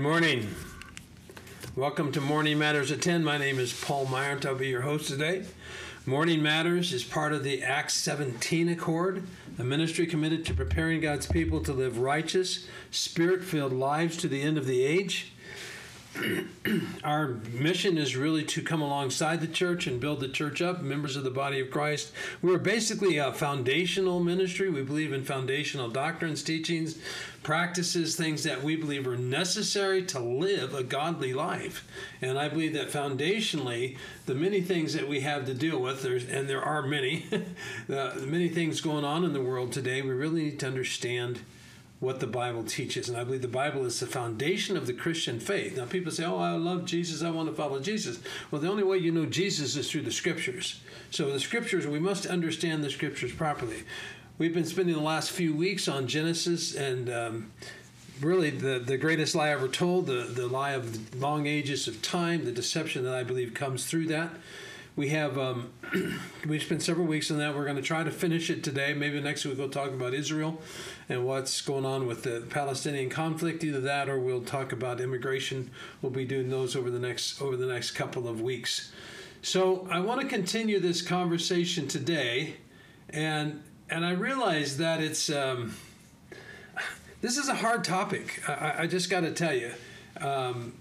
Good morning. Welcome to Morning Matters at 10. My name is Paul Meyert. I'll be your host today. Morning Matters is part of the Acts 17 Accord, a ministry committed to preparing God's people to live righteous, spirit filled lives to the end of the age. our mission is really to come alongside the church and build the church up, members of the body of Christ. We're basically a foundational ministry. We believe in foundational doctrines, teachings, practices, things that we believe are necessary to live a godly life. And I believe that foundationally, the many things that we have to deal with, and there are many, the many things going on in the world today, we really need to understand what the Bible teaches. And I believe the Bible is the foundation of the Christian faith. Now, people say, Oh, I love Jesus, I want to follow Jesus. Well, the only way you know Jesus is through the scriptures. So, the scriptures, we must understand the scriptures properly. We've been spending the last few weeks on Genesis and um, really the, the greatest lie ever told, the, the lie of long ages of time, the deception that I believe comes through that we have um, we spent several weeks on that. We're going to try to finish it today. Maybe next week we'll talk about Israel and what's going on with the Palestinian conflict. Either that, or we'll talk about immigration. We'll be doing those over the next over the next couple of weeks. So I want to continue this conversation today, and and I realize that it's um, this is a hard topic. I, I just got to tell you. Um,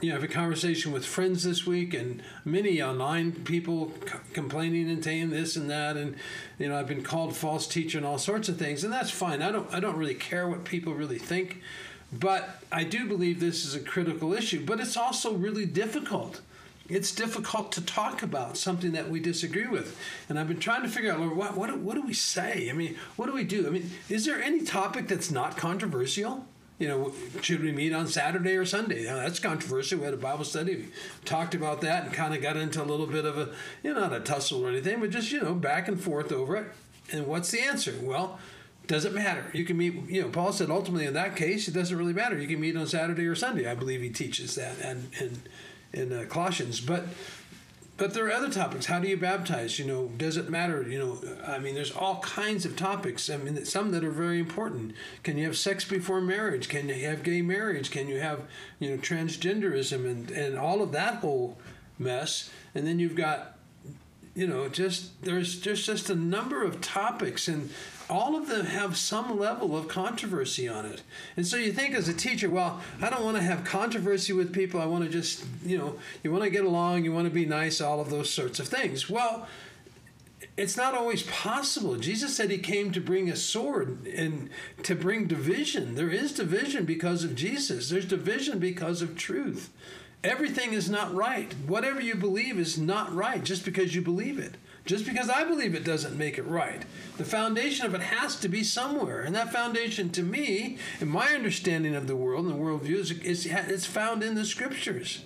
you know, I have a conversation with friends this week, and many online people c- complaining and saying this and that, and you know, I've been called false teacher and all sorts of things, and that's fine. I don't, I don't really care what people really think, but I do believe this is a critical issue. But it's also really difficult. It's difficult to talk about something that we disagree with, and I've been trying to figure out, Lord, what, what, what do we say? I mean, what do we do? I mean, is there any topic that's not controversial? you know, should we meet on Saturday or Sunday? Now, that's controversial. We had a Bible study, we talked about that, and kind of got into a little bit of a, you know, not a tussle or anything, but just you know, back and forth over it. And what's the answer? Well, does it matter? You can meet. You know, Paul said ultimately in that case, it doesn't really matter. You can meet on Saturday or Sunday. I believe he teaches that, and in in uh, Colossians, but but there are other topics. How do you baptize? You know, does it matter? You know, I mean, there's all kinds of topics. I mean, some that are very important. Can you have sex before marriage? Can you have gay marriage? Can you have, you know, transgenderism and, and all of that whole mess? And then you've got, you know, just there's just just a number of topics, and all of them have some level of controversy on it. And so you think as a teacher, well, I don't want to have controversy with people. I want to just, you know, you want to get along, you want to be nice, all of those sorts of things. Well, it's not always possible. Jesus said he came to bring a sword and to bring division. There is division because of Jesus, there's division because of truth. Everything is not right. Whatever you believe is not right just because you believe it. Just because I believe it doesn't make it right. The foundation of it has to be somewhere. And that foundation, to me, in my understanding of the world and the worldview, is, is, is found in the scriptures.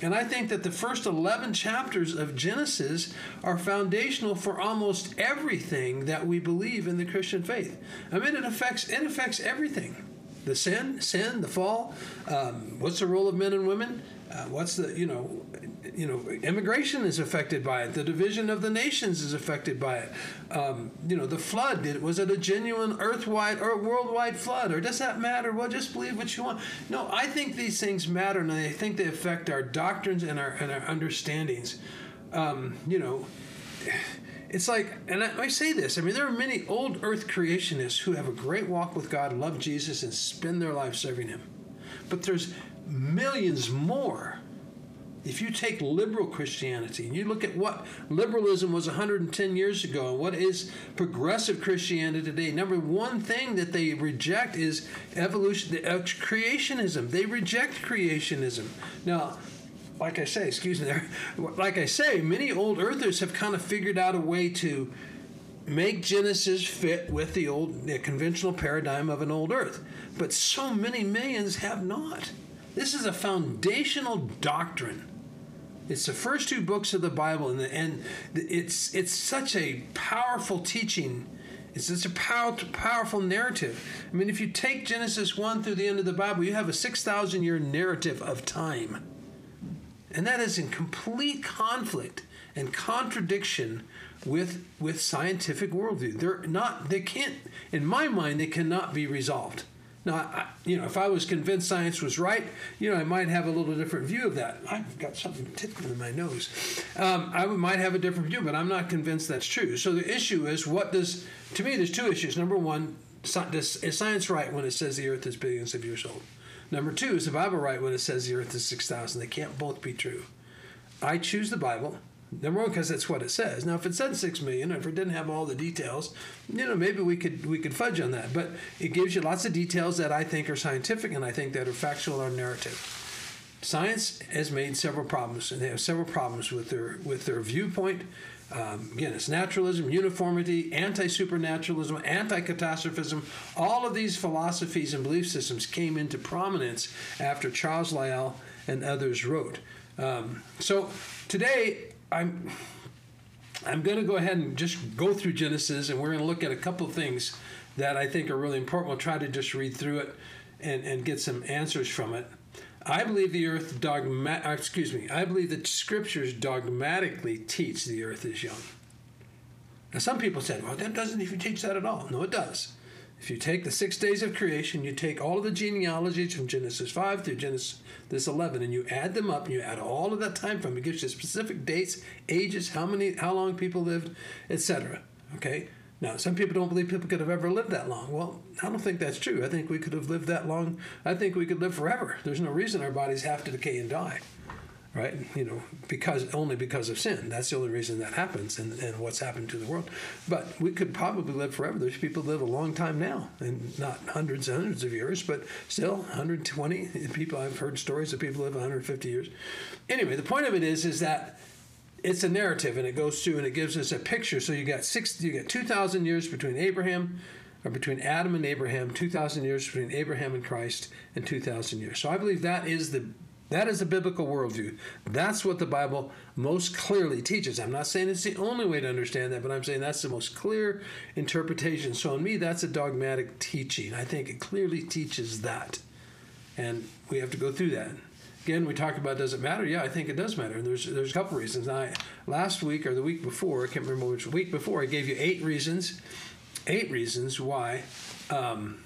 And I think that the first 11 chapters of Genesis are foundational for almost everything that we believe in the Christian faith. I mean, it affects, it affects everything the sin, sin, the fall. Um, what's the role of men and women? Uh, what's the you know you know, immigration is affected by it. The division of the nations is affected by it. Um, you know, the flood. Did, was it a genuine earthwide or worldwide flood, or does that matter? Well, just believe what you want. No, I think these things matter, and I think they affect our doctrines and our and our understandings. Um, you know. It's like, and I, I say this. I mean, there are many old Earth creationists who have a great walk with God, love Jesus, and spend their life serving Him. But there's millions more if you take liberal Christianity and you look at what liberalism was 110 years ago and what is progressive Christianity today, number one thing that they reject is evolution, uh, creationism. They reject creationism. Now, like I say, excuse me there, like I say, many old earthers have kind of figured out a way to make Genesis fit with the old the conventional paradigm of an old earth. But so many millions have not. This is a foundational doctrine it's the first two books of the Bible, and, the, and it's it's such a powerful teaching. It's such a power, powerful narrative. I mean, if you take Genesis one through the end of the Bible, you have a six thousand year narrative of time, and that is in complete conflict and contradiction with with scientific worldview. They're not. They can't. In my mind, they cannot be resolved. Now, I, you know, if I was convinced science was right, you know, I might have a little different view of that. I've got something tickling in my nose. Um, I might have a different view, but I'm not convinced that's true. So the issue is, what does? To me, there's two issues. Number one, is science right when it says the Earth is billions of years old? Number two, is the Bible right when it says the Earth is six thousand? They can't both be true. I choose the Bible. Number one, because that's what it says. Now, if it said six million, if it didn't have all the details, you know, maybe we could we could fudge on that. But it gives you lots of details that I think are scientific and I think that are factual or narrative. Science has made several problems, and they have several problems with their with their viewpoint. Um, again, it's naturalism, uniformity, anti supernaturalism, anti catastrophism. All of these philosophies and belief systems came into prominence after Charles Lyell and others wrote. Um, so today, I'm I'm going to go ahead and just go through Genesis, and we're going to look at a couple things that I think are really important. We'll try to just read through it and, and get some answers from it. I believe the earth dogma, uh, excuse me, I believe that scriptures dogmatically teach the earth is young. Now, some people said, well, that doesn't even teach that at all. No, it does. If you take the six days of creation, you take all of the genealogies from Genesis 5 through Genesis 11, and you add them up, and you add all of that time from it gives you specific dates, ages, how many, how long people lived, etc. Okay. Now, some people don't believe people could have ever lived that long. Well, I don't think that's true. I think we could have lived that long. I think we could live forever. There's no reason our bodies have to decay and die right? You know, because only because of sin. That's the only reason that happens, and, and what's happened to the world. But we could probably live forever. There's people live a long time now, and not hundreds and hundreds of years, but still 120 people. I've heard stories of people live 150 years. Anyway, the point of it is, is that it's a narrative, and it goes through and it gives us a picture. So you got six, you got 2,000 years between Abraham or between Adam and Abraham, 2,000 years between Abraham and Christ, and 2,000 years. So I believe that is the that is a biblical worldview. That's what the Bible most clearly teaches. I'm not saying it's the only way to understand that, but I'm saying that's the most clear interpretation. So, in me, that's a dogmatic teaching. I think it clearly teaches that. And we have to go through that. Again, we talk about does it matter? Yeah, I think it does matter. And there's there's a couple reasons. I last week or the week before, I can't remember which week before, I gave you eight reasons, eight reasons why. Um,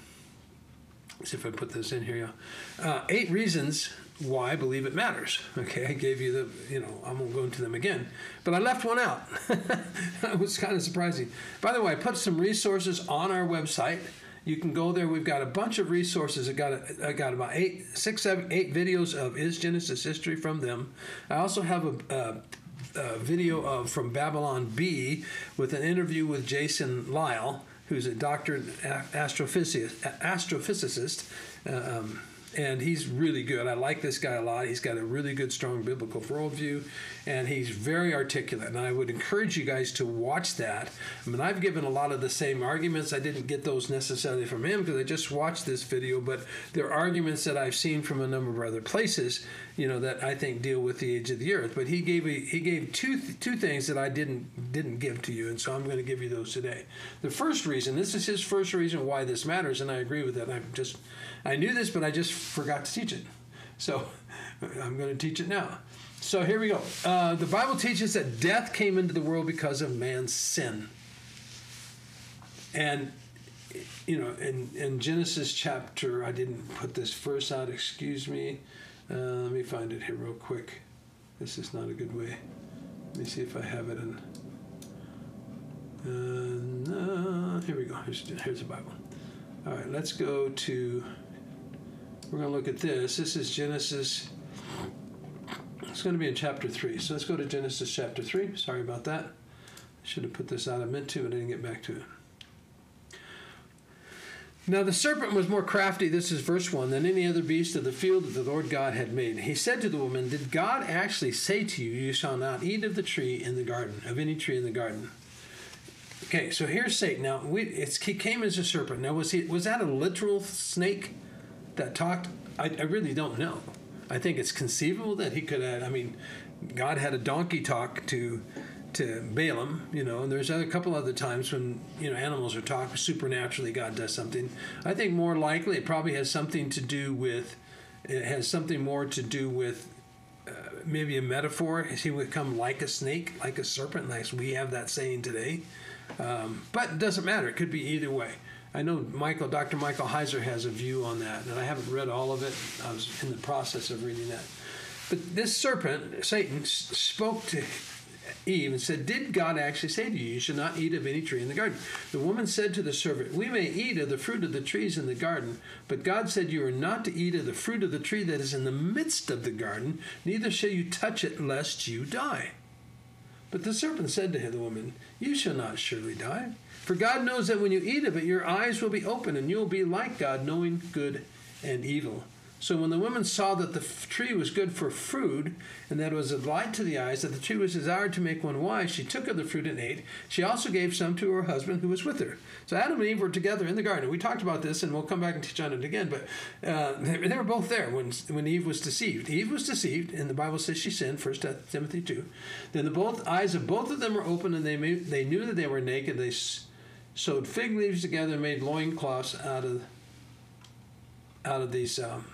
see if I put this in here. Yeah, uh, eight reasons why I believe it matters. Okay, I gave you the, you know, I won't go into them again, but I left one out. that was kind of surprising. By the way, I put some resources on our website. You can go there. We've got a bunch of resources. I got a, I got about eight, six, seven, eight videos of is Genesis history from them. I also have a, a video of from Babylon Bee with an interview with Jason Lisle, who's a doctor astrophysicist. astrophysicist uh, um, and he's really good. I like this guy a lot. He's got a really good, strong biblical worldview, and he's very articulate. And I would encourage you guys to watch that. I mean, I've given a lot of the same arguments. I didn't get those necessarily from him because I just watched this video, but there are arguments that I've seen from a number of other places, you know, that I think deal with the age of the earth. But he gave a, he gave two two things that I didn't didn't give to you, and so I'm going to give you those today. The first reason, this is his first reason why this matters, and I agree with that. I'm just I knew this, but I just forgot to teach it. So I'm going to teach it now. So here we go. Uh, the Bible teaches that death came into the world because of man's sin. And, you know, in, in Genesis chapter, I didn't put this verse out, excuse me. Uh, let me find it here real quick. This is not a good way. Let me see if I have it in. Uh, here we go. Here's, here's the Bible. All right, let's go to we're going to look at this. This is Genesis. It's going to be in chapter 3. So let's go to Genesis chapter 3. Sorry about that. I should have put this out. I meant to, but I didn't get back to it. Now the serpent was more crafty, this is verse 1, than any other beast of the field that the Lord God had made. He said to the woman, Did God actually say to you, You shall not eat of the tree in the garden, of any tree in the garden? Okay, so here's Satan. Now we, he came as a serpent. Now was he was that a literal snake? that talked, I, I really don't know. I think it's conceivable that he could have. I mean, God had a donkey talk to to Balaam, you know, and there's a couple other times when you know animals are talking supernaturally. God does something. I think more likely it probably has something to do with it has something more to do with uh, maybe a metaphor. He would come like a snake, like a serpent, like we have that saying today. Um, but it doesn't matter. It could be either way. I know Michael, Dr. Michael Heiser has a view on that, and I haven't read all of it. I was in the process of reading that. But this serpent, Satan, spoke to Eve and said, Did God actually say to you, You shall not eat of any tree in the garden? The woman said to the serpent, We may eat of the fruit of the trees in the garden, but God said, You are not to eat of the fruit of the tree that is in the midst of the garden, neither shall you touch it, lest you die. But the serpent said to the woman, You shall not surely die. For God knows that when you eat of it, your eyes will be open, and you will be like God, knowing good and evil. So when the woman saw that the tree was good for food, and that it was a light to the eyes, that the tree was desired to make one wise, she took of the fruit and ate. She also gave some to her husband who was with her. So Adam and Eve were together in the garden. We talked about this, and we'll come back and teach on it again. But uh, they, they, were both there when when Eve was deceived. Eve was deceived, and the Bible says she sinned. First Timothy two. Then the both eyes of both of them were open, and they they knew that they were naked. They sewed fig leaves together and made loincloths out of out of these. Um,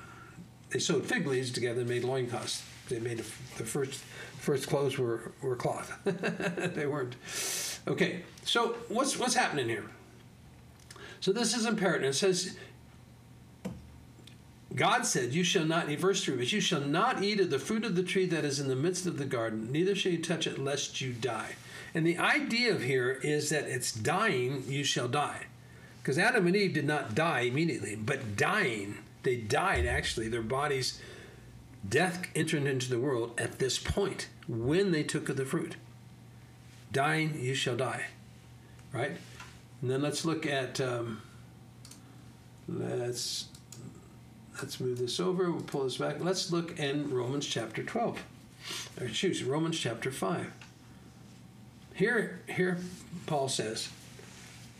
they sewed fig leaves together and made loincloths. They made the first first clothes were, were cloth. they weren't. Okay, so what's what's happening here? So this is imperative. It says God said, You shall not eat, verse 3, but you shall not eat of the fruit of the tree that is in the midst of the garden, neither shall you touch it, lest you die. And the idea of here is that it's dying, you shall die. Because Adam and Eve did not die immediately, but dying they died actually, their bodies, death entered into the world at this point when they took of the fruit. Dying, you shall die. Right? And then let's look at, um, let's, let's move this over, we'll pull this back. Let's look in Romans chapter 12, or excuse Romans chapter 5. Here, here Paul says,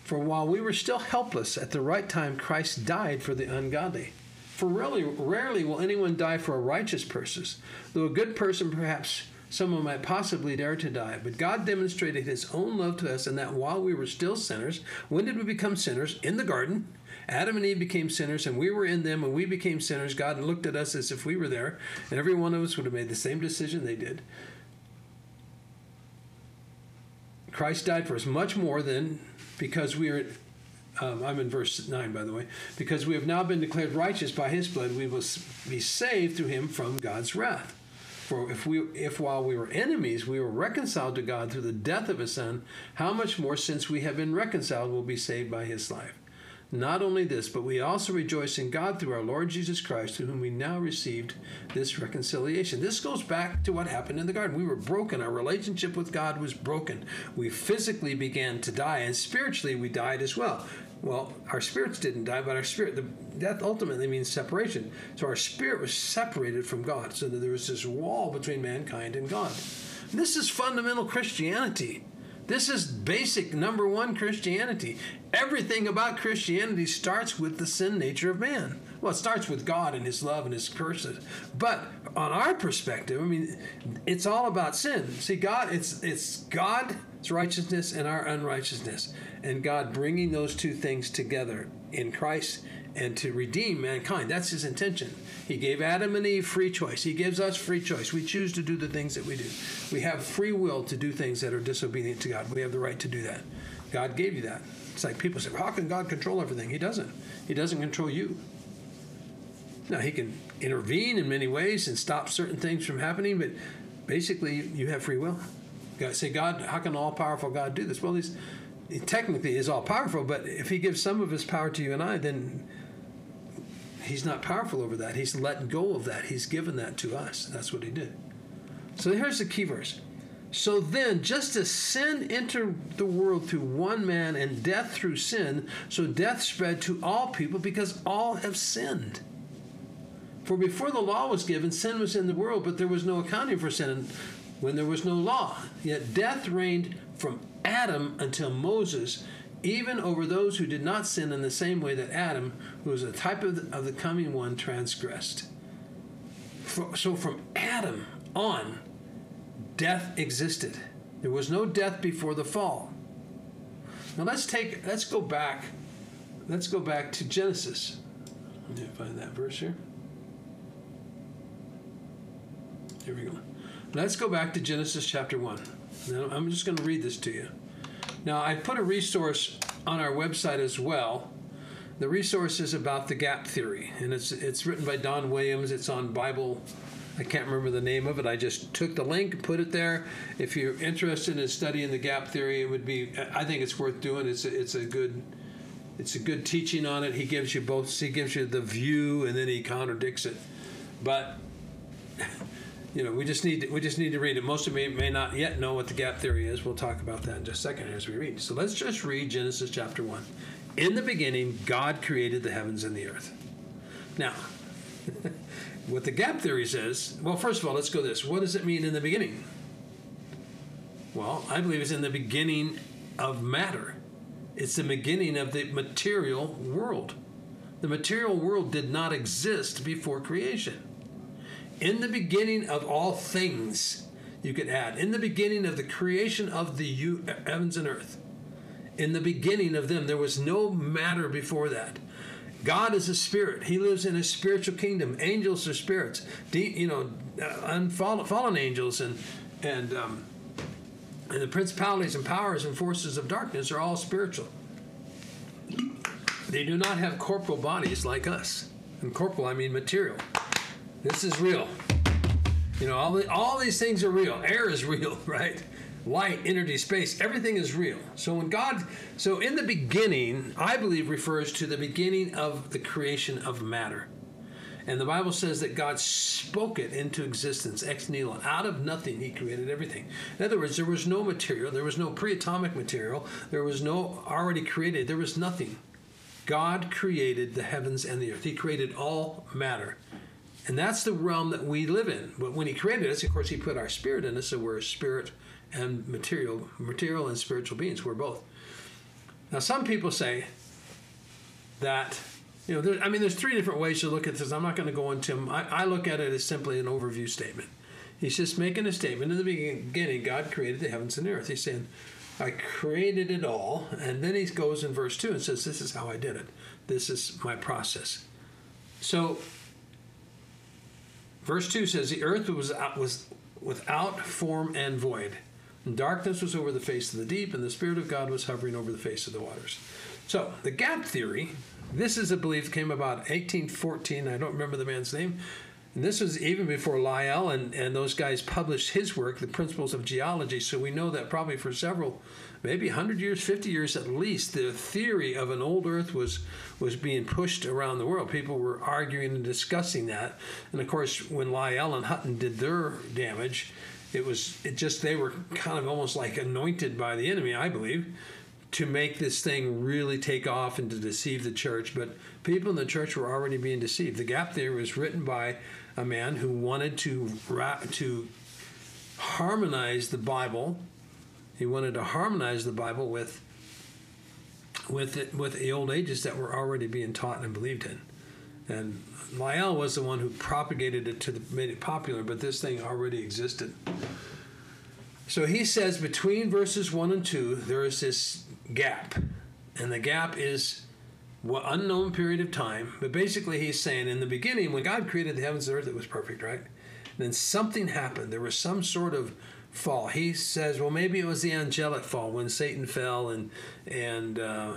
For while we were still helpless, at the right time Christ died for the ungodly. For really, rarely will anyone die for a righteous person, though a good person perhaps someone might possibly dare to die. But God demonstrated his own love to us in that while we were still sinners, when did we become sinners? In the garden. Adam and Eve became sinners, and we were in them, and we became sinners. God looked at us as if we were there, and every one of us would have made the same decision they did. Christ died for us much more than because we are um, I'm in verse 9, by the way. Because we have now been declared righteous by his blood, we will be saved through him from God's wrath. For if we if while we were enemies we were reconciled to God through the death of his son, how much more since we have been reconciled will be saved by his life. Not only this, but we also rejoice in God through our Lord Jesus Christ, through whom we now received this reconciliation. This goes back to what happened in the garden. We were broken. Our relationship with God was broken. We physically began to die, and spiritually we died as well. Well, our spirits didn't die, but our spirit, the death ultimately means separation. So our spirit was separated from God, so that there was this wall between mankind and God. This is fundamental Christianity. This is basic number one Christianity. Everything about Christianity starts with the sin nature of man. Well, it starts with God and His love and His curses. But on our perspective, I mean, it's all about sin. See, God, it's it's God's righteousness and our unrighteousness and God bringing those two things together in Christ and to redeem mankind. That's his intention. He gave Adam and Eve free choice. He gives us free choice. We choose to do the things that we do. We have free will to do things that are disobedient to God. We have the right to do that. God gave you that. It's like people say, well, how can God control everything? He doesn't. He doesn't control you. Now, He can intervene in many ways and stop certain things from happening, but basically, you have free will. You say, God, how can all powerful God do this? Well, He's he technically is all powerful, but if he gives some of his power to you and I, then he's not powerful over that. He's let go of that. He's given that to us. That's what he did. So here's the key verse. So then, just as sin entered the world through one man and death through sin, so death spread to all people because all have sinned. For before the law was given, sin was in the world, but there was no accounting for sin when there was no law. Yet death reigned from Adam until Moses, even over those who did not sin in the same way that Adam, who was a type of the, of the coming one, transgressed. For, so from Adam on, death existed. There was no death before the fall. Now let's take let's go back. Let's go back to Genesis. Let me find that verse here. Here we go. Let's go back to Genesis chapter 1. Now, I'm just going to read this to you. Now, I put a resource on our website as well the resource is about the gap theory, and it's it's written by Don Williams. It's on Bible. I can't remember the name of it. I just took the link, put it there. If you're interested in studying the gap theory, it would be. I think it's worth doing. It's a, it's a good. It's a good teaching on it. He gives you both. He gives you the view, and then he contradicts it. But you know, we just need to, we just need to read it. Most of you may not yet know what the gap theory is. We'll talk about that in just a second as we read. So let's just read Genesis chapter one. In the beginning, God created the heavens and the earth. Now, what the gap theory says, well, first of all, let's go this. What does it mean in the beginning? Well, I believe it's in the beginning of matter. It's the beginning of the material world. The material world did not exist before creation. In the beginning of all things, you could add, in the beginning of the creation of the heavens and earth, in the beginning of them. There was no matter before that. God is a spirit. He lives in a spiritual kingdom. Angels are spirits. De- you know, uh, unfallen, fallen angels and and um, and the principalities and powers and forces of darkness are all spiritual. They do not have corporal bodies like us. And corporal, I mean material. This is real. You know, all, the, all these things are real. Air is real, right? light, energy, space, everything is real. So when God, so in the beginning, I believe refers to the beginning of the creation of matter. And the Bible says that God spoke it into existence, ex nihilo. Out of nothing, He created everything. In other words, there was no material, there was no pre atomic material, there was no already created, there was nothing. God created the heavens and the earth, He created all matter. And that's the realm that we live in. But when He created us, of course, He put our spirit in us, so we're spirit and material, material and spiritual beings. We're both. Now, some people say that, you know, there, I mean, there's three different ways to look at this. I'm not going to go into them. I, I look at it as simply an overview statement. He's just making a statement. In the beginning, God created the heavens and the earth. He's saying, I created it all. And then he goes in verse 2 and says, This is how I did it. This is my process. So, verse 2 says, The earth was, was without form and void and darkness was over the face of the deep, and the Spirit of God was hovering over the face of the waters. So, the gap theory, this is a belief came about 1814. I don't remember the man's name. And this was even before Lyell and, and those guys published his work, The Principles of Geology. So we know that probably for several, maybe 100 years, 50 years at least, the theory of an old Earth was, was being pushed around the world. People were arguing and discussing that. And of course, when Lyell and Hutton did their damage, it was it just they were kind of almost like anointed by the enemy, I believe, to make this thing really take off and to deceive the church. But people in the church were already being deceived. The gap theory was written by a man who wanted to to harmonize the Bible. He wanted to harmonize the Bible with with it, with the old ages that were already being taught and believed in. And Lyell was the one who propagated it to the, made it popular, but this thing already existed. So he says between verses 1 and 2, there is this gap. And the gap is unknown period of time. But basically, he's saying in the beginning, when God created the heavens and earth, it was perfect, right? Then something happened. There was some sort of fall. He says, well, maybe it was the angelic fall when Satan fell and and uh,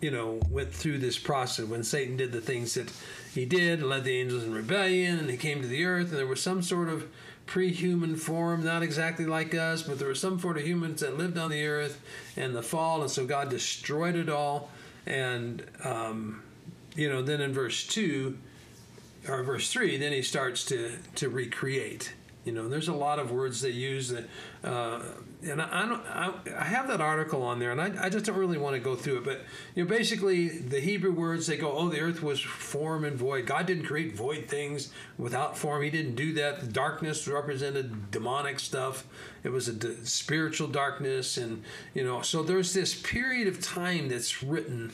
you know went through this process when Satan did the things that he did, led the angels in rebellion, and he came to the earth, and there was some sort of pre human form, not exactly like us, but there were some sort of humans that lived on the earth and the fall, and so God destroyed it all. And, um, you know, then in verse 2, or verse 3, then he starts to, to recreate. You know, there's a lot of words they use that, uh, and I, I don't, I, I, have that article on there, and I, I just don't really want to go through it. But you know, basically, the Hebrew words they go, oh, the earth was form and void. God didn't create void things without form. He didn't do that. The darkness represented demonic stuff. It was a d- spiritual darkness, and you know, so there's this period of time that's written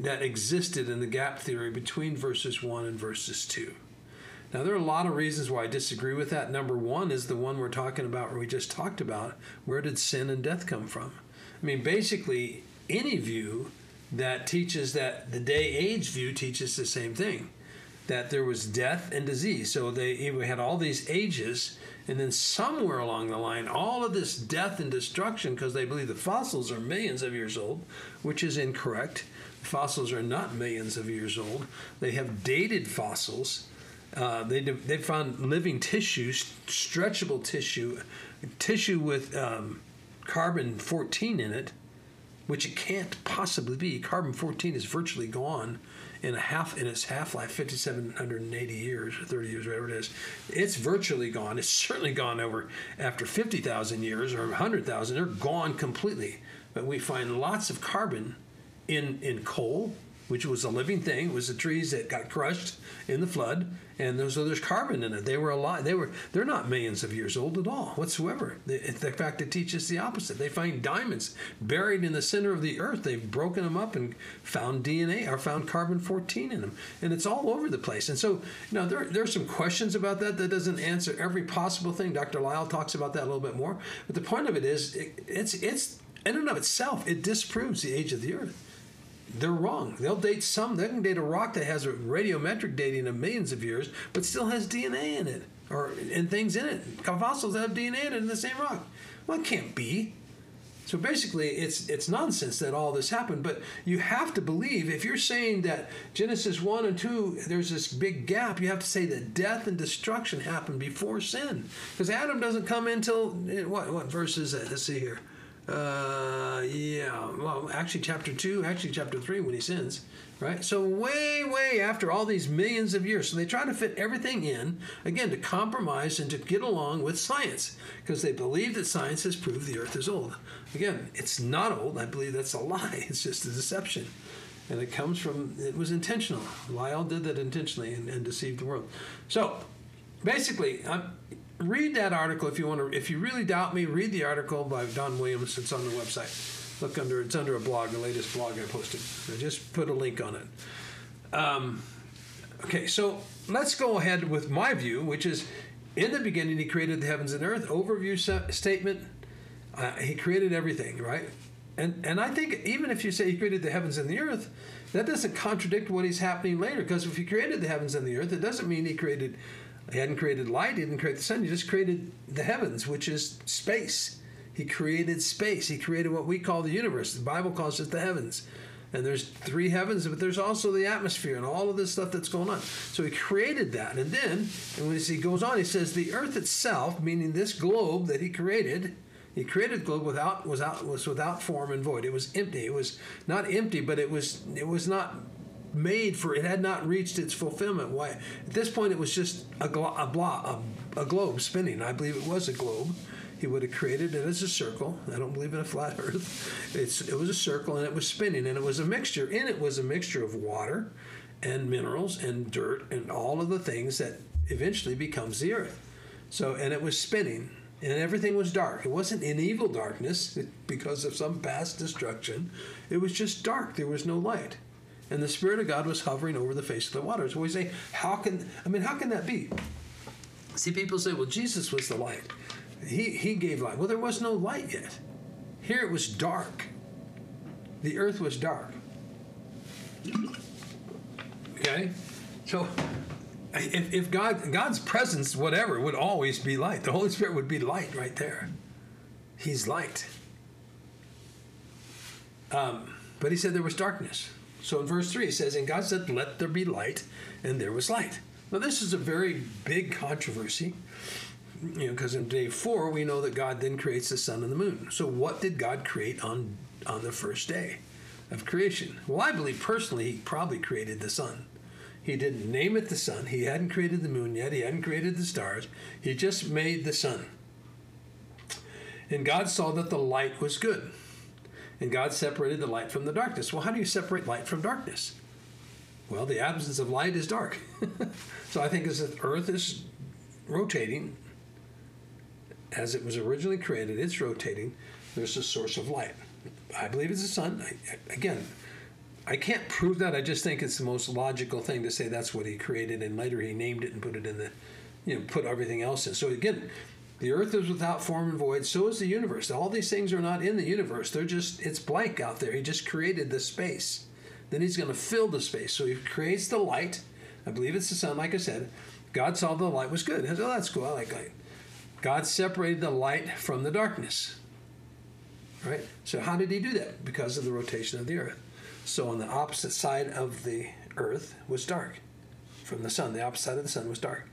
that existed in the gap theory between verses one and verses two. Now, there are a lot of reasons why I disagree with that. Number one is the one we're talking about, where we just talked about. Where did sin and death come from? I mean, basically, any view that teaches that the day age view teaches the same thing. that there was death and disease. So they we had all these ages, and then somewhere along the line, all of this death and destruction, because they believe the fossils are millions of years old, which is incorrect. Fossils are not millions of years old. They have dated fossils. Uh, they they found living tissue, stretchable tissue, tissue with um, carbon 14 in it, which it can't possibly be. Carbon 14 is virtually gone in a half in its half life, 5,780 years or 30 years, whatever it is. It's virtually gone. It's certainly gone over after 50,000 years or 100,000. They're gone completely. But we find lots of carbon in in coal, which was a living thing. It was the trees that got crushed in the flood, and so there's carbon in it. They were alive. They were. They're not millions of years old at all whatsoever. The, the fact it teaches the opposite. They find diamonds buried in the center of the earth. They've broken them up and found DNA or found carbon 14 in them, and it's all over the place. And so, you know, there there are some questions about that. That doesn't answer every possible thing. Dr. Lisle talks about that a little bit more. But the point of it is, it, it's it's in and of itself, it disproves the age of the earth they're wrong. They'll date some. They can date a rock that has a radiometric dating of millions of years, but still has DNA in it or and things in it. Fossils have DNA in it in the same rock. Well, it can't be. So basically, it's it's nonsense that all this happened. But you have to believe if you're saying that Genesis one and two, there's this big gap. You have to say that death and destruction happened before sin, because Adam doesn't come until eh, what what verse is that? Let's see here. Uh, yeah. Well, actually, chapter two, actually, chapter three, when he sins, right? So, way, way after all these millions of years. So, they try to fit everything in, again, to compromise and to get along with science, because they believe that science has proved the earth is old. Again, it's not old. I believe that's a lie. It's just a deception. And it comes from, it was intentional. Lyell did that intentionally and, and deceived the world. So, basically, I'm, read that article if you want to. If you really doubt me, read the article by Don Williams. It's on the website. Look under. It's under a blog, the latest blog I posted. I just put a link on it. Um, okay, so let's go ahead with my view, which is in the beginning he created the heavens and earth. Overview se- statement. Uh, he created everything, right? And and I think even if you say he created the heavens and the earth, that doesn't contradict what is happening later. Because if he created the heavens and the earth, it doesn't mean he created he hadn't created light, he didn't create the sun, he just created the heavens, which is space. He created space. He created what we call the universe. The Bible calls it the heavens. And there's three heavens, but there's also the atmosphere and all of this stuff that's going on. So he created that. And then, and when he goes on, he says the earth itself, meaning this globe that he created, he created the globe without was out was without form and void. It was empty. It was not empty, but it was it was not made for it had not reached its fulfillment. Why? At this point, it was just a, glo- a, blo- a, a globe spinning. I believe it was a globe. He would have created it as a circle. I don't believe in a flat Earth. It's it was a circle and it was spinning and it was a mixture. In it was a mixture of water, and minerals and dirt and all of the things that eventually becomes the Earth. So and it was spinning and everything was dark. It wasn't in evil darkness because of some past destruction. It was just dark. There was no light and the Spirit of God was hovering over the face of the waters. We say, how can I mean, how can that be? See, people say, well, Jesus was the light. He he gave light. Well, there was no light yet. Here it was dark. The earth was dark. Okay? So if, if God God's presence, whatever, would always be light. The Holy Spirit would be light right there. He's light. Um, but he said there was darkness. So in verse 3, it says, And God said, Let there be light, and there was light. Now, this is a very big controversy, you know, because in day four, we know that God then creates the sun and the moon. So, what did God create on, on the first day of creation? Well, I believe personally, He probably created the sun. He didn't name it the sun. He hadn't created the moon yet. He hadn't created the stars. He just made the sun. And God saw that the light was good and God separated the light from the darkness. Well, how do you separate light from darkness? Well, the absence of light is dark. so I think as the earth is rotating, as it was originally created, it's rotating, there's a source of light. I believe it's the sun. I, again, I can't prove that. I just think it's the most logical thing to say that's what he created, and later he named it and put it in the, you know, put everything else in. So again, the earth is without form and void, so is the universe. All these things are not in the universe. They're just, it's blank out there. He just created the space. Then he's going to fill the space. So he creates the light. I believe it's the sun, like I said. God saw the light was good. I said, oh, that's cool. I like light. God separated the light from the darkness. Right? So, how did he do that? Because of the rotation of the earth. So, on the opposite side of the earth was dark from the sun. The opposite side of the sun was dark.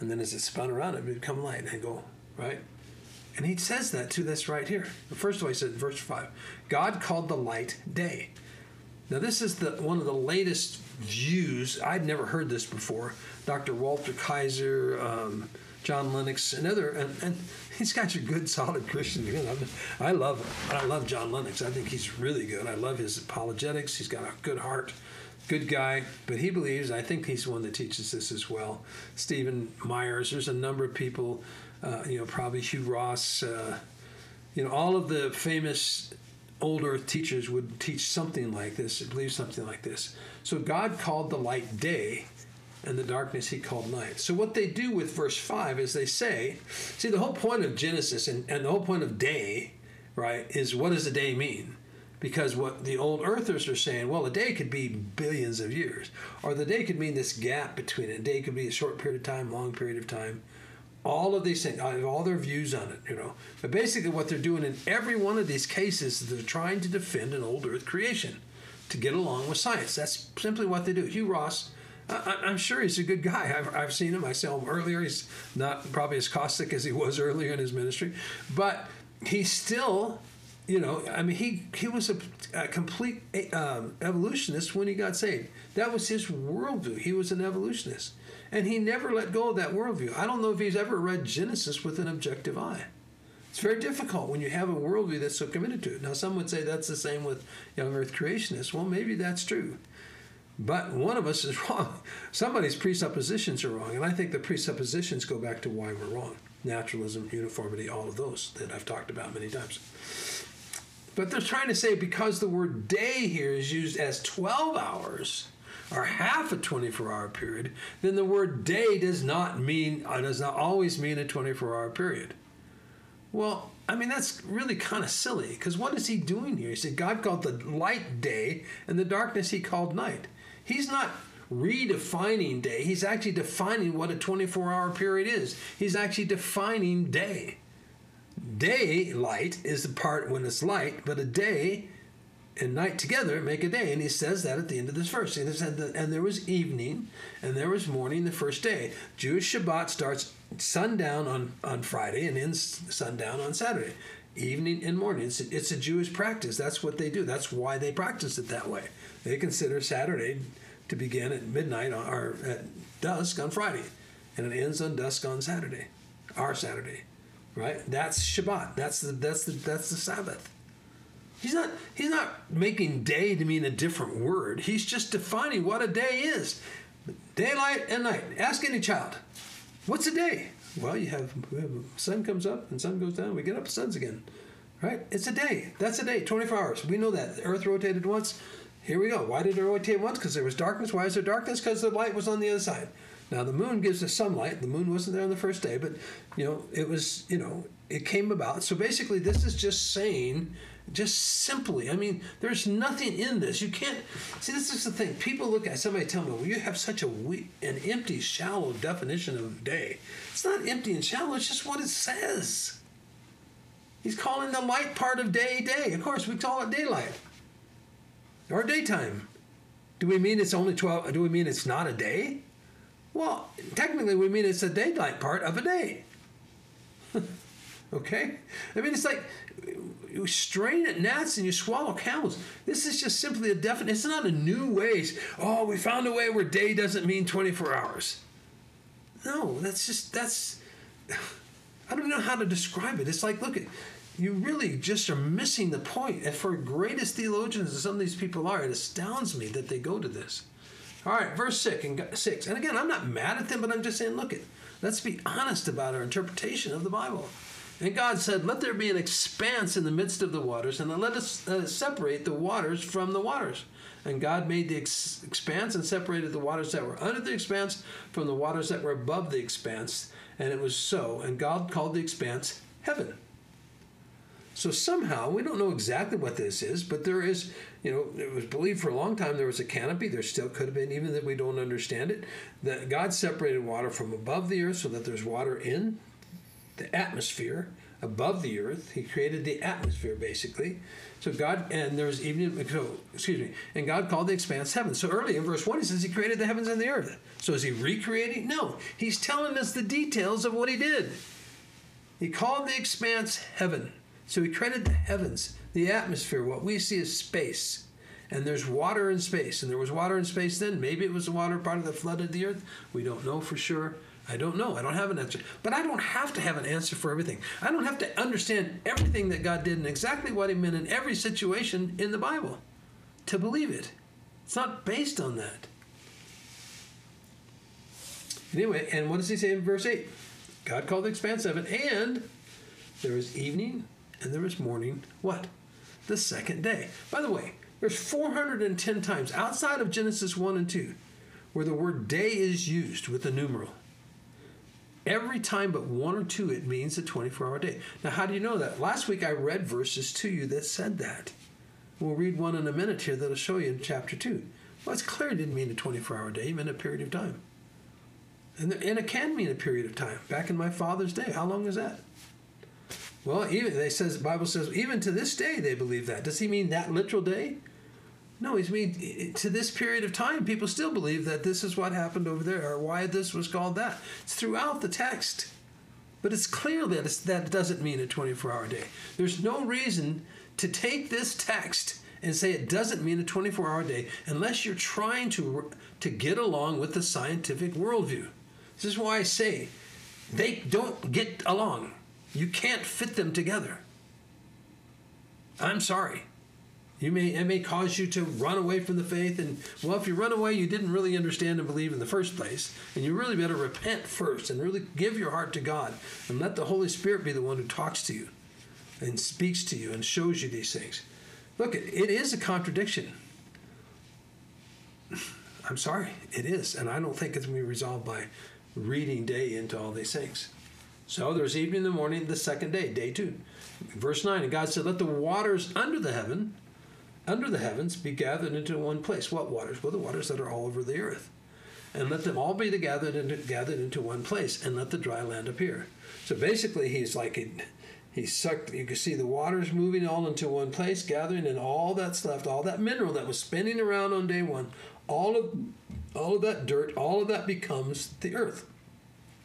And then as it spun around, it would become light and go, right? And he says that to this right here. First of all, he said in verse 5 God called the light day. Now, this is the one of the latest views. I'd never heard this before. Dr. Walter Kaiser, um, John Lennox, and other, and, and these guys are good, solid Christians. I love, I love John Lennox. I think he's really good. I love his apologetics. He's got a good heart, good guy. But he believes. I think he's one that teaches this as well. Stephen Myers. There's a number of people. Uh, you know, probably Hugh Ross. Uh, you know, all of the famous old earth teachers would teach something like this, believe something like this. So God called the light day, and the darkness he called night. So what they do with verse 5 is they say, see, the whole point of Genesis and, and the whole point of day, right, is what does a day mean? Because what the old earthers are saying, well, a day could be billions of years, or the day could mean this gap between it. A day could be a short period of time, long period of time all of these things, all their views on it, you know. But basically, what they're doing in every one of these cases is they're trying to defend an old Earth creation to get along with science. That's simply what they do. Hugh Ross, I, am sure he's a good guy. I've, I've seen him. I saw him earlier. He's not probably as caustic as he was earlier in his ministry, but he's still, you know, I mean, he he was a, a complete um, evolutionist when he got saved. That was his worldview. He was an evolutionist. And he never let go of that worldview. I don't know if he's ever read Genesis with an objective eye. It's very difficult when you have a worldview that's so committed to it. Now, some would say that's the same with young earth creationists. Well, maybe that's true. But one of us is wrong. Somebody's presuppositions are wrong. And I think the presuppositions go back to why we're wrong naturalism, uniformity, all of those that I've talked about many times. But they're trying to say because the word day here is used as 12 hours, or half a 24 hour period, then the word day does not mean, uh, does not always mean a 24 hour period. Well, I mean, that's really kind of silly because what is he doing here? He said God called the light day and the darkness he called night. He's not redefining day, he's actually defining what a 24 hour period is. He's actually defining day. Daylight is the part when it's light, but a day and night together make a day. And he says that at the end of this verse. And, and there was evening and there was morning the first day. Jewish Shabbat starts sundown on, on Friday and ends sundown on Saturday. Evening and morning. It's a, it's a Jewish practice. That's what they do. That's why they practice it that way. They consider Saturday to begin at midnight or at dusk on Friday. And it ends on dusk on Saturday, our Saturday, right? That's Shabbat. That's the that's the that's the Sabbath. He's not he's not making day to mean a different word. He's just defining what a day is. Daylight and night. Ask any child. What's a day? Well, you have, we have sun comes up and sun goes down. We get up, sun's again. Right? It's a day. That's a day. 24 hours. We know that. The earth rotated once. Here we go. Why did it rotate once? Because there was darkness. Why is there darkness? Because the light was on the other side. Now the moon gives us sunlight. The moon wasn't there on the first day, but you know, it was, you know, it came about. So basically this is just saying just simply, I mean, there's nothing in this. You can't see. This is the thing. People look at somebody tell me, "Well, you have such a weak, an empty, shallow definition of day." It's not empty and shallow. It's just what it says. He's calling the light part of day day. Of course, we call it daylight or daytime. Do we mean it's only twelve? Do we mean it's not a day? Well, technically, we mean it's the daylight part of a day. okay, I mean it's like you strain at gnats and you swallow camels. This is just simply a definite. It's not a new way. Oh, we found a way where day doesn't mean 24 hours. No, that's just that's. I don't know how to describe it. It's like look. You really just are missing the point. And for greatest theologians, as some of these people are, it astounds me that they go to this. All right, verse six and six. And again, I'm not mad at them, but I'm just saying, look it. Let's be honest about our interpretation of the Bible. And God said, Let there be an expanse in the midst of the waters, and let us uh, separate the waters from the waters. And God made the ex- expanse and separated the waters that were under the expanse from the waters that were above the expanse. And it was so. And God called the expanse heaven. So somehow, we don't know exactly what this is, but there is, you know, it was believed for a long time there was a canopy. There still could have been, even that we don't understand it, that God separated water from above the earth so that there's water in the atmosphere above the earth. He created the atmosphere basically. So God and there was evening. So excuse me. And God called the expanse heaven. So early in verse one, he says he created the heavens and the earth. So is he recreating? No. He's telling us the details of what he did. He called the expanse heaven. So he created the heavens, the atmosphere. What we see is space. And there's water in space. And there was water in space then. Maybe it was the water part of the flood of the earth. We don't know for sure. I don't know. I don't have an answer. But I don't have to have an answer for everything. I don't have to understand everything that God did and exactly what He meant in every situation in the Bible to believe it. It's not based on that. Anyway, and what does He say in verse 8? God called the expanse heaven, and there was evening and there was morning. What? The second day. By the way, there's 410 times outside of Genesis 1 and 2 where the word day is used with a numeral. Every time but one or two, it means a 24 hour day. Now, how do you know that? Last week I read verses to you that said that. We'll read one in a minute here that'll show you in chapter 2. Well, it's clear it didn't mean a 24 hour day, it meant a period of time. And, and it can mean a period of time. Back in my father's day, how long is that? Well, even they says the Bible says even to this day they believe that. Does he mean that literal day? No, he's mean to this period of time, people still believe that this is what happened over there or why this was called that. It's throughout the text. But it's clear that it's, that doesn't mean a 24 hour day. There's no reason to take this text and say it doesn't mean a 24 hour day unless you're trying to, to get along with the scientific worldview. This is why I say they don't get along. You can't fit them together. I'm sorry. You may it may cause you to run away from the faith, and well, if you run away, you didn't really understand and believe in the first place, and you really better repent first and really give your heart to God and let the Holy Spirit be the one who talks to you, and speaks to you and shows you these things. Look, it is a contradiction. I'm sorry, it is, and I don't think it's going to be resolved by reading day into all these things. So there's evening and the morning, the second day, day two. Verse 9, and God said, Let the waters under the heaven under the heavens be gathered into one place. What waters? Well, the waters that are all over the earth. And let them all be gathered into, gathered into one place, and let the dry land appear. So basically, he's like he, he sucked. You can see the waters moving all into one place, gathering, and all that's left, all that mineral that was spinning around on day one, all of all of that dirt, all of that becomes the earth.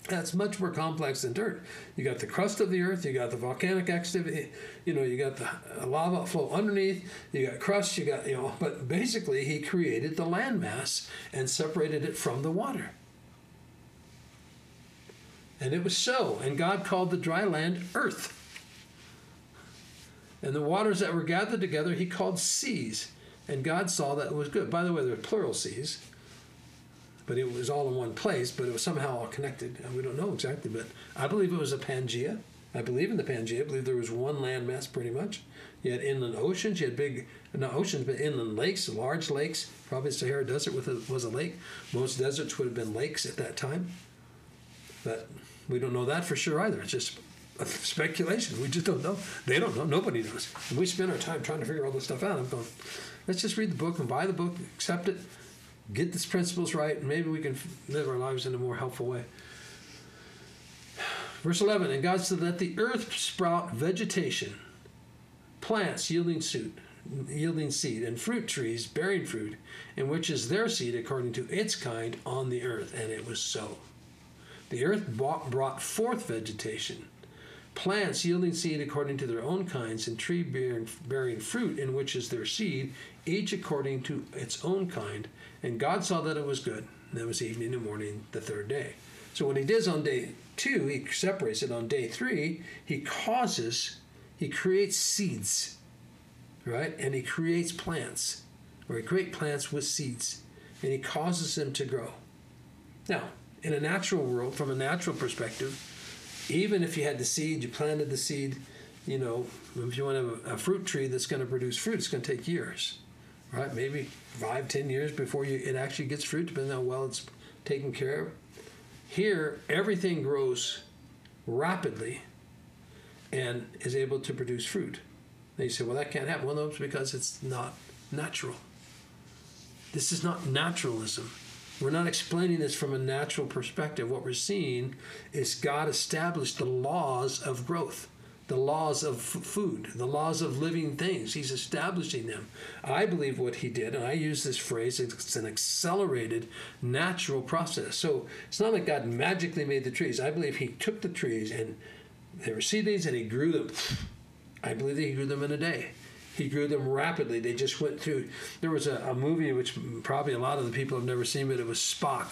That's much more complex than dirt. You got the crust of the earth, you got the volcanic activity, you know, you got the uh, lava flow underneath, you got crust, you got, you know, but basically he created the landmass and separated it from the water. And it was so, and God called the dry land earth. And the waters that were gathered together he called seas. And God saw that it was good. By the way, there are plural seas but it was all in one place, but it was somehow all connected. And we don't know exactly, but I believe it was a Pangea. I believe in the Pangea. I believe there was one landmass pretty much. You had inland oceans, you had big, not oceans, but inland lakes, large lakes. Probably the Sahara Desert was a lake. Most deserts would have been lakes at that time. But we don't know that for sure either. It's just speculation. We just don't know. They don't know. Nobody knows. And we spend our time trying to figure all this stuff out. I'm going, let's just read the book and buy the book, accept it, get these principles right, and maybe we can live our lives in a more helpful way. Verse 11 And God said, Let the earth sprout vegetation, plants yielding seed, yielding seed, and fruit trees bearing fruit, in which is their seed according to its kind on the earth. And it was so. The earth brought forth vegetation, plants yielding seed according to their own kinds, and tree bearing, bearing fruit, in which is their seed, each according to its own kind. And God saw that it was good. And that was evening and morning, the third day. So what he does on day two, he separates it. On day three, he causes, he creates seeds, right? And he creates plants, or he creates plants with seeds, and he causes them to grow. Now, in a natural world, from a natural perspective, even if you had the seed, you planted the seed, you know, if you want a, a fruit tree that's going to produce fruit, it's going to take years right? Maybe five, ten years before you, it actually gets fruit, depending on how well it's taken care of. Here, everything grows rapidly, and is able to produce fruit. And you say, well, that can't happen. Well, no, it's because it's not natural. This is not naturalism. We're not explaining this from a natural perspective. What we're seeing is God established the laws of growth, the laws of f- food, the laws of living things. He's establishing them. I believe what he did, and I use this phrase, it's an accelerated natural process. So it's not like God magically made the trees. I believe he took the trees and they were seedlings and he grew them. I believe that he grew them in a day. He grew them rapidly. They just went through. There was a, a movie which probably a lot of the people have never seen, but it was Spock,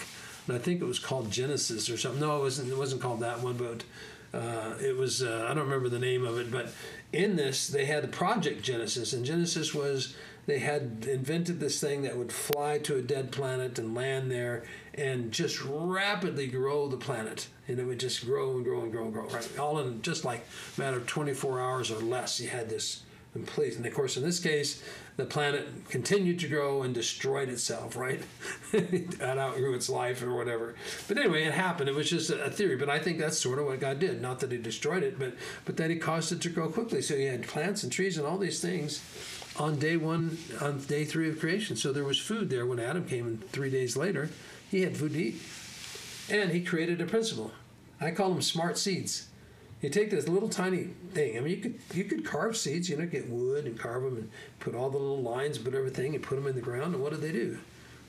and I think it was called Genesis or something. No, it wasn't. It wasn't called that one, but uh, it was. Uh, I don't remember the name of it, but in this they had the Project Genesis, and Genesis was they had invented this thing that would fly to a dead planet and land there and just rapidly grow the planet and it would just grow and grow and grow and grow right all in just like a matter of 24 hours or less you had this complete and of course in this case the planet continued to grow and destroyed itself right it outgrew its life or whatever but anyway it happened it was just a theory but i think that's sort of what god did not that he destroyed it but but that he caused it to grow quickly so you had plants and trees and all these things on day one, on day three of creation. So there was food there when Adam came, and three days later, he had food to eat. And he created a principle. I call them smart seeds. You take this little tiny thing. I mean, you could you could carve seeds. You know, get wood and carve them and put all the little lines, put everything, and put them in the ground. And what do they do?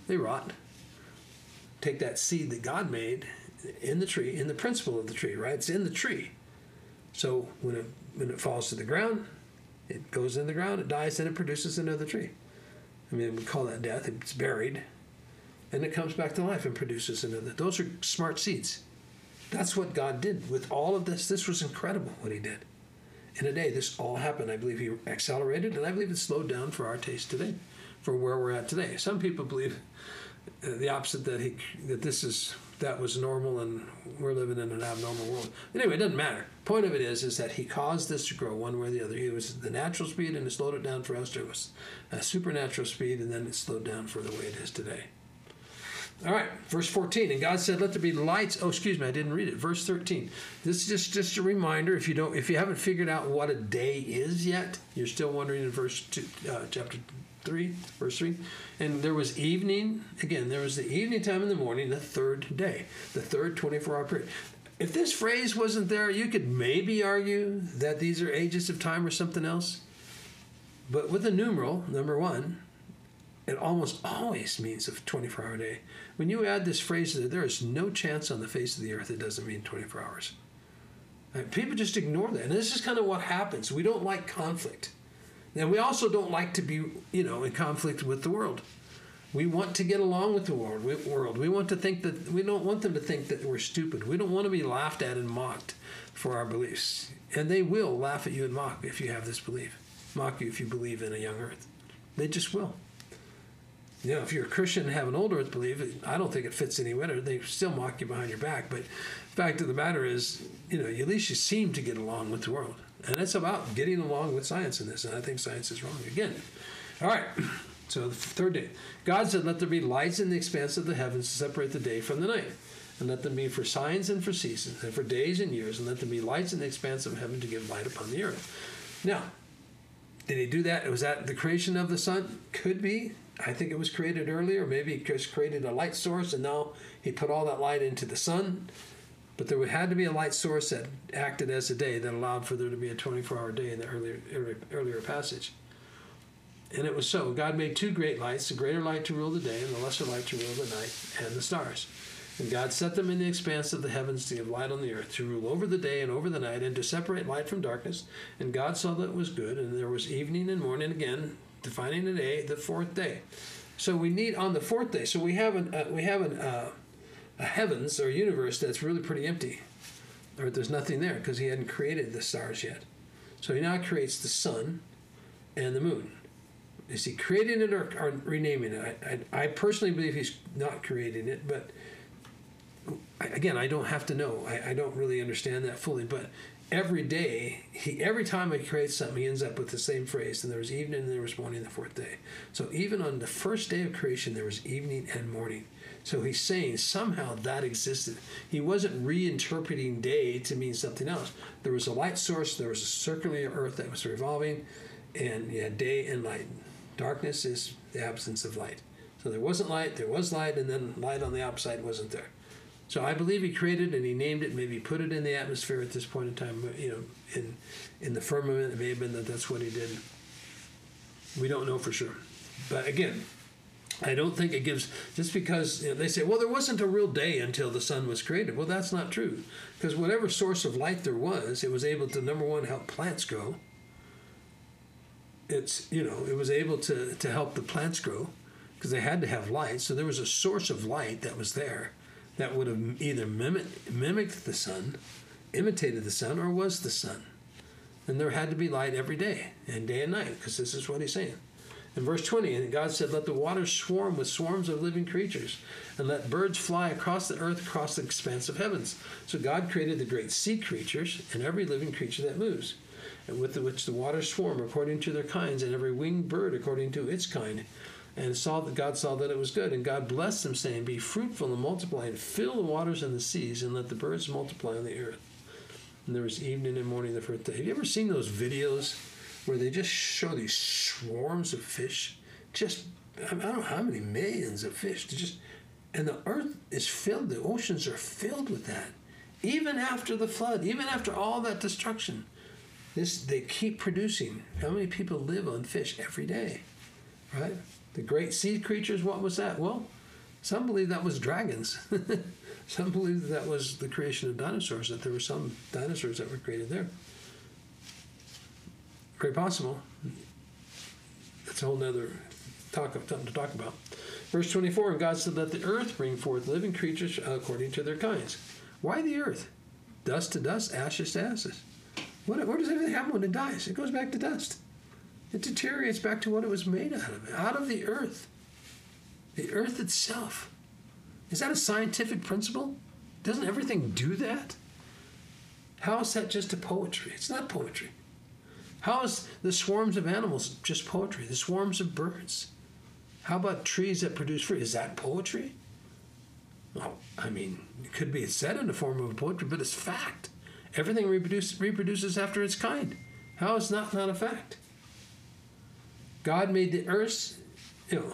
They rot. Take that seed that God made in the tree, in the principle of the tree, right? It's in the tree. So when it when it falls to the ground, it goes in the ground, it dies, and it produces another tree. I mean, we call that death. It's buried, and it comes back to life and produces another. Those are smart seeds. That's what God did with all of this. This was incredible what He did. In a day, this all happened. I believe He accelerated, and I believe it slowed down for our taste today, for where we're at today. Some people believe uh, the opposite that he that this is that was normal and we're living in an abnormal world. Anyway, it doesn't matter. Point of it is, is that he caused this to grow one way or the other. He was the natural speed and it slowed it down for us. There was a supernatural speed and then it slowed down for the way it is today. All right, verse 14. And God said, Let there be lights. Oh, excuse me, I didn't read it. Verse 13. This is just, just a reminder. If you don't, if you haven't figured out what a day is yet, you're still wondering in verse two, uh, chapter 3, verse 3. And there was evening, again, there was the evening time in the morning, the third day, the third 24 hour period. If this phrase wasn't there, you could maybe argue that these are ages of time or something else. But with the numeral, number one, it almost always means a 24 hour day. When you add this phrase, that there is no chance on the face of the earth it doesn't mean 24 hours. Uh, people just ignore that. And this is kind of what happens. We don't like conflict. And we also don't like to be, you know, in conflict with the world. We want to get along with the world. World. We want to think that we don't want them to think that we're stupid. We don't want to be laughed at and mocked for our beliefs. And they will laugh at you and mock if you have this belief. Mock you if you believe in a young earth. They just will. You know, if you're a Christian and have an old earth belief, I don't think it fits any better. They still mock you behind your back. But fact of the matter is, you know, at least you seem to get along with the world. And it's about getting along with science in this. And I think science is wrong again. All right. So the third day. God said, Let there be lights in the expanse of the heavens to separate the day from the night. And let them be for signs and for seasons, and for days and years, and let them be lights in the expanse of heaven to give light upon the earth. Now, did he do that? Was that the creation of the sun? Could be. I think it was created earlier. Maybe he just created a light source and now he put all that light into the sun. But there had to be a light source that acted as a day that allowed for there to be a 24 hour day in the earlier, earlier, earlier passage. And it was so. God made two great lights, the greater light to rule the day and the lesser light to rule the night and the stars. And God set them in the expanse of the heavens to give light on the earth, to rule over the day and over the night, and to separate light from darkness. And God saw that it was good, and there was evening and morning again, defining the day, the fourth day. So we need on the fourth day. So we have an uh, we have an, uh, a heavens or universe that's really pretty empty, or there's nothing there because He hadn't created the stars yet. So He now creates the sun and the moon. Is He creating it or, or renaming it? I, I, I personally believe He's not creating it, but again, I don't have to know. I, I don't really understand that fully, but every day, he every time he creates something, he ends up with the same phrase. And there was evening, and there was morning, the fourth day. So even on the first day of creation, there was evening and morning. So he's saying somehow that existed. He wasn't reinterpreting day to mean something else. There was a light source, there was a circular earth that was revolving, and you had day and light. Darkness is the absence of light. So there wasn't light, there was light, and then light on the opposite wasn't there. So I believe he created and he named it, maybe put it in the atmosphere at this point in time, you know, in in the firmament. It may have been that that's what he did. We don't know for sure. But again, I don't think it gives just because you know, they say, well, there wasn't a real day until the sun was created. Well, that's not true, because whatever source of light there was, it was able to number one help plants grow. It's you know it was able to to help the plants grow because they had to have light. So there was a source of light that was there that would have either mimicked, the sun, imitated the sun, or was the sun. And there had to be light every day and day and night because this is what he's saying. In verse 20, and God said, Let the waters swarm with swarms of living creatures, and let birds fly across the earth, across the expanse of heavens. So God created the great sea creatures and every living creature that moves, and with which the waters swarm according to their kinds, and every winged bird according to its kind. And saw that God saw that it was good, and God blessed them, saying, Be fruitful and multiply, and fill the waters and the seas, and let the birds multiply on the earth. And there was evening and morning the first day. Have you ever seen those videos? where they just show these swarms of fish, just I don't know how many millions of fish. Just and the earth is filled. The oceans are filled with that. Even after the flood, even after all that destruction, this they keep producing. How many people live on fish every day, right? The great sea creatures. What was that? Well, some believe that was dragons. some believe that, was the creation of dinosaurs. That there were some dinosaurs that were created there. Very possible. That's a whole nother talk of something to talk about. Verse 24, and God said, Let the earth bring forth living creatures according to their kinds. Why the earth? Dust to dust, ashes to ashes. What, where does everything happen when it dies? It goes back to dust. It deteriorates back to what it was made out of, out of the earth. The earth itself. Is that a scientific principle? Doesn't everything do that? How is that just a poetry? It's not poetry. How is the swarms of animals just poetry? The swarms of birds. How about trees that produce fruit? Is that poetry? Well, I mean, it could be said in the form of poetry, but it's fact. Everything reproduce, reproduces after its kind. How is that not a fact? God made the earth, you know.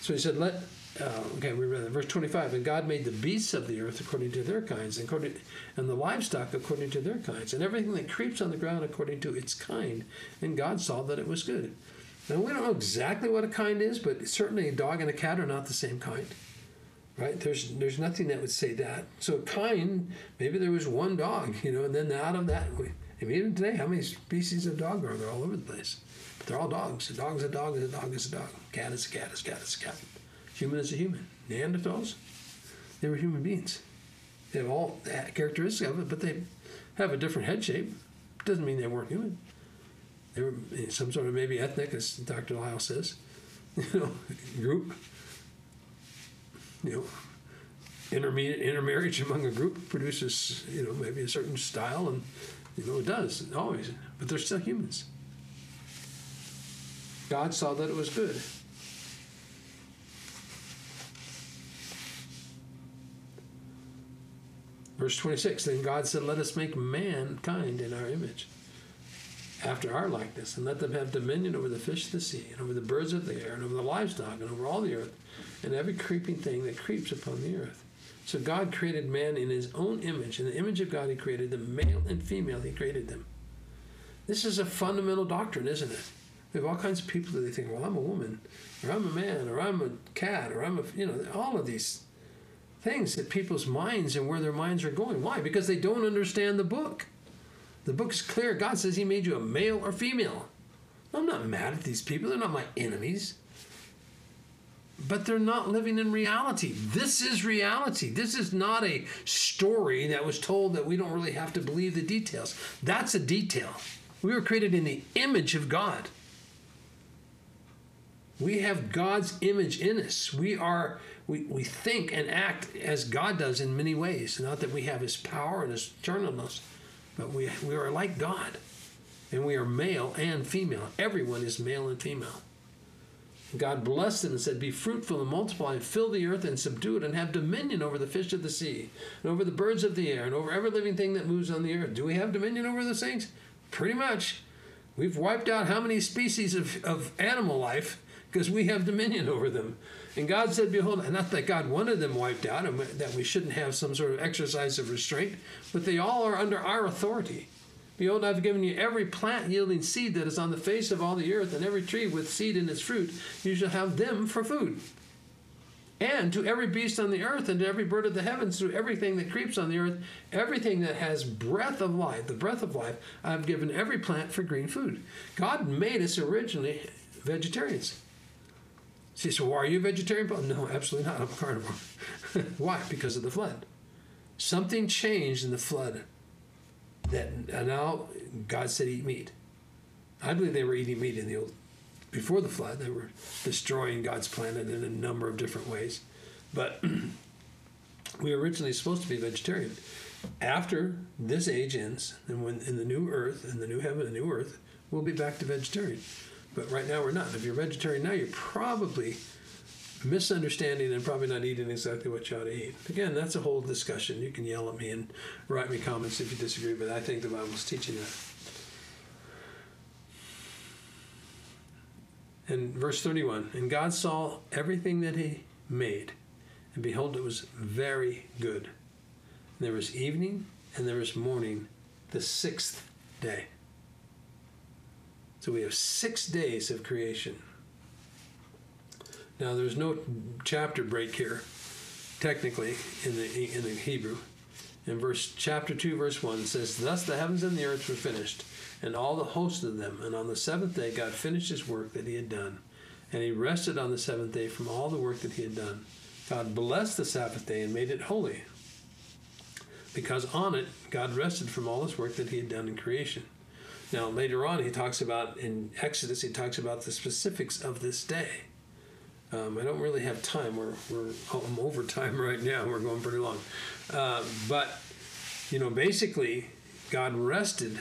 So he said, let uh, okay, we read that. Verse 25. And God made the beasts of the earth according to their kinds, and, according, and the livestock according to their kinds, and everything that creeps on the ground according to its kind. And God saw that it was good. Now, we don't know exactly what a kind is, but certainly a dog and a cat are not the same kind. Right? There's there's nothing that would say that. So a kind, maybe there was one dog, you know, and then out of that, we, and even today, how many species of dog are there all over the place? But they're all dogs. A dog is a dog is a dog is a dog. Cat is a cat is a cat is a cat. Human is a human. Neanderthals, they were human beings. They have all the characteristics of it, but they have a different head shape. Doesn't mean they weren't human. They were some sort of maybe ethnic, as Dr. Lisle says, you know, group. You know, intermediate intermarriage among a group produces, you know, maybe a certain style, and you know it does always, but they're still humans. God saw that it was good. Verse 26 Then God said, Let us make mankind in our image, after our likeness, and let them have dominion over the fish of the sea, and over the birds of the air, and over the livestock, and over all the earth, and every creeping thing that creeps upon the earth. So God created man in his own image. In the image of God, he created them, male and female, he created them. This is a fundamental doctrine, isn't it? We have all kinds of people that they think, well, I'm a woman, or I'm a man, or I'm a cat, or I'm a, you know, all of these things that people's minds and where their minds are going. Why? Because they don't understand the book. The book is clear. God says He made you a male or female. I'm not mad at these people, they're not my enemies. But they're not living in reality. This is reality. This is not a story that was told that we don't really have to believe the details. That's a detail. We were created in the image of God. We have God's image in us. We are we, we think and act as God does in many ways. Not that we have his power and his eternalness, but we, we are like God. And we are male and female. Everyone is male and female. God blessed them and said, Be fruitful and multiply and fill the earth and subdue it and have dominion over the fish of the sea and over the birds of the air and over every living thing that moves on the earth. Do we have dominion over those things? Pretty much. We've wiped out how many species of, of animal life because we have dominion over them. And God said, Behold, not that God wanted them wiped out and that we shouldn't have some sort of exercise of restraint, but they all are under our authority. Behold, I've given you every plant yielding seed that is on the face of all the earth, and every tree with seed in its fruit. You shall have them for food. And to every beast on the earth, and to every bird of the heavens, to everything that creeps on the earth, everything that has breath of life, the breath of life, I've given every plant for green food. God made us originally vegetarians. See, so why are you a vegetarian? No, absolutely not. I'm a carnivore. why? Because of the flood. Something changed in the flood that now God said eat meat. I believe they were eating meat in the old before the flood. They were destroying God's planet in a number of different ways, but we were originally supposed to be vegetarian. After this age ends, and when in the new earth, in the new heaven and new earth, we'll be back to vegetarian. But right now we're not. If you're vegetarian now, you're probably misunderstanding and probably not eating exactly what you ought to eat. Again, that's a whole discussion. You can yell at me and write me comments if you disagree, but I think the Bible's teaching that. And verse 31 And God saw everything that He made, and behold, it was very good. And there was evening and there was morning, the sixth day. So we have six days of creation. Now, there's no chapter break here, technically, in the in the Hebrew. In verse chapter two, verse one says, "Thus the heavens and the earth were finished, and all the host of them. And on the seventh day, God finished His work that He had done, and He rested on the seventh day from all the work that He had done. God blessed the Sabbath day and made it holy, because on it God rested from all His work that He had done in creation." Now, later on, he talks about in Exodus, he talks about the specifics of this day. Um, I don't really have time. We're, we're I'm over time right now. We're going pretty long. Uh, but, you know, basically, God rested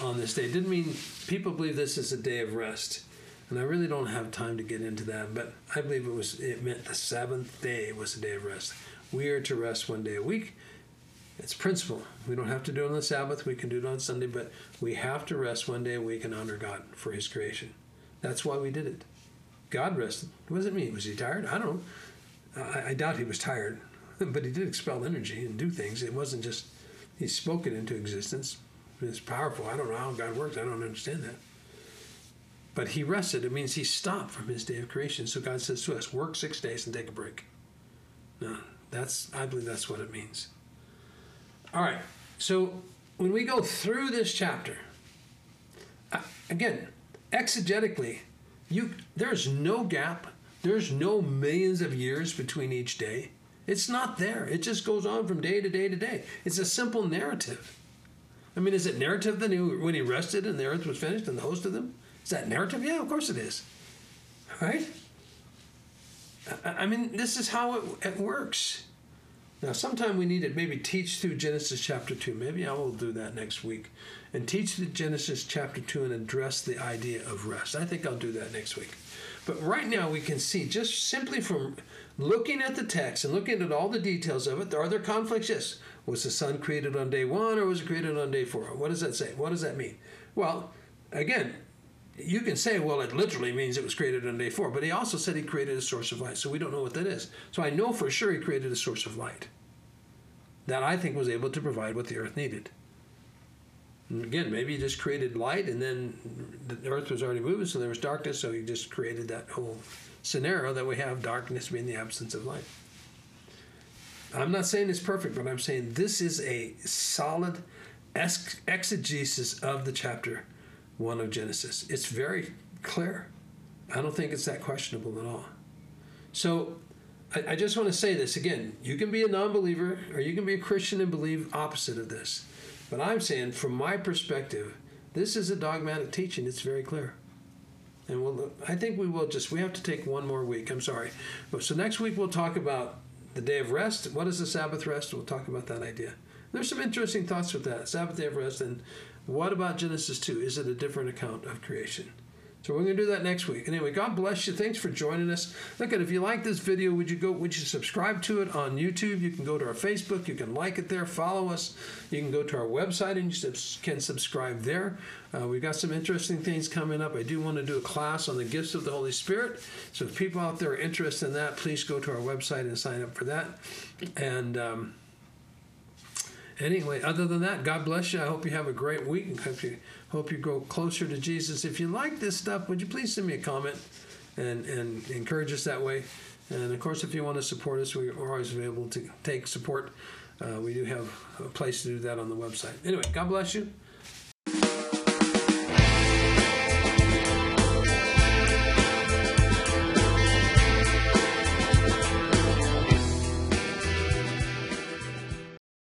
on this day. It didn't mean people believe this is a day of rest. And I really don't have time to get into that, but I believe it was it meant the seventh day was a day of rest. We are to rest one day a week. It's principle. We don't have to do it on the Sabbath. We can do it on Sunday, but we have to rest one day a week and honor God for His creation. That's why we did it. God rested. What does it mean? Was he tired? I don't know. I, I doubt he was tired, but he did expel energy and do things. It wasn't just he spoke it into existence. It's powerful. I don't know how God works. I don't understand that. But he rested. It means he stopped from his day of creation. So God says to us, work six days and take a break. No, that's I believe that's what it means. All right. So when we go through this chapter, uh, again, exegetically, you there's no gap. There's no millions of years between each day. It's not there. It just goes on from day to day to day. It's a simple narrative. I mean, is it narrative that he, when he rested and the earth was finished and the host of them? Is that narrative? Yeah, of course it is. Right? I mean, this is how it, it works. Now, sometime we need to maybe teach through Genesis chapter 2. Maybe I will do that next week and teach the Genesis chapter 2 and address the idea of rest. I think I'll do that next week. But right now, we can see just simply from looking at the text and looking at all the details of it, are there conflicts? Yes. Was the sun created on day one or was it created on day four? What does that say? What does that mean? Well, again, you can say, well, it literally means it was created on day four, but he also said he created a source of light, so we don't know what that is. So I know for sure he created a source of light that I think was able to provide what the earth needed. And again, maybe he just created light and then the earth was already moving, so there was darkness, so he just created that whole scenario that we have darkness being the absence of light. I'm not saying it's perfect, but I'm saying this is a solid exegesis of the chapter 1 of Genesis. It's very clear. I don't think it's that questionable at all. So I, I just want to say this again. You can be a non believer or you can be a Christian and believe opposite of this. But I'm saying, from my perspective, this is a dogmatic teaching. It's very clear. And we'll, I think we will just, we have to take one more week. I'm sorry. So next week we'll talk about the day of rest. What is the Sabbath rest? We'll talk about that idea. There's some interesting thoughts with that. Sabbath day of rest. And what about Genesis 2? Is it a different account of creation? So we're going to do that next week. Anyway, God bless you. Thanks for joining us. Look at if you like this video, would you go? Would you subscribe to it on YouTube? You can go to our Facebook. You can like it there. Follow us. You can go to our website and you can subscribe there. Uh, we've got some interesting things coming up. I do want to do a class on the gifts of the Holy Spirit. So if people out there are interested in that, please go to our website and sign up for that. And um, anyway, other than that, God bless you. I hope you have a great week. and Hope you hope you grow closer to Jesus. If you like this stuff, would you please send me a comment and and encourage us that way? And of course, if you want to support us, we are always available to take support. Uh, we do have a place to do that on the website. Anyway, God bless you.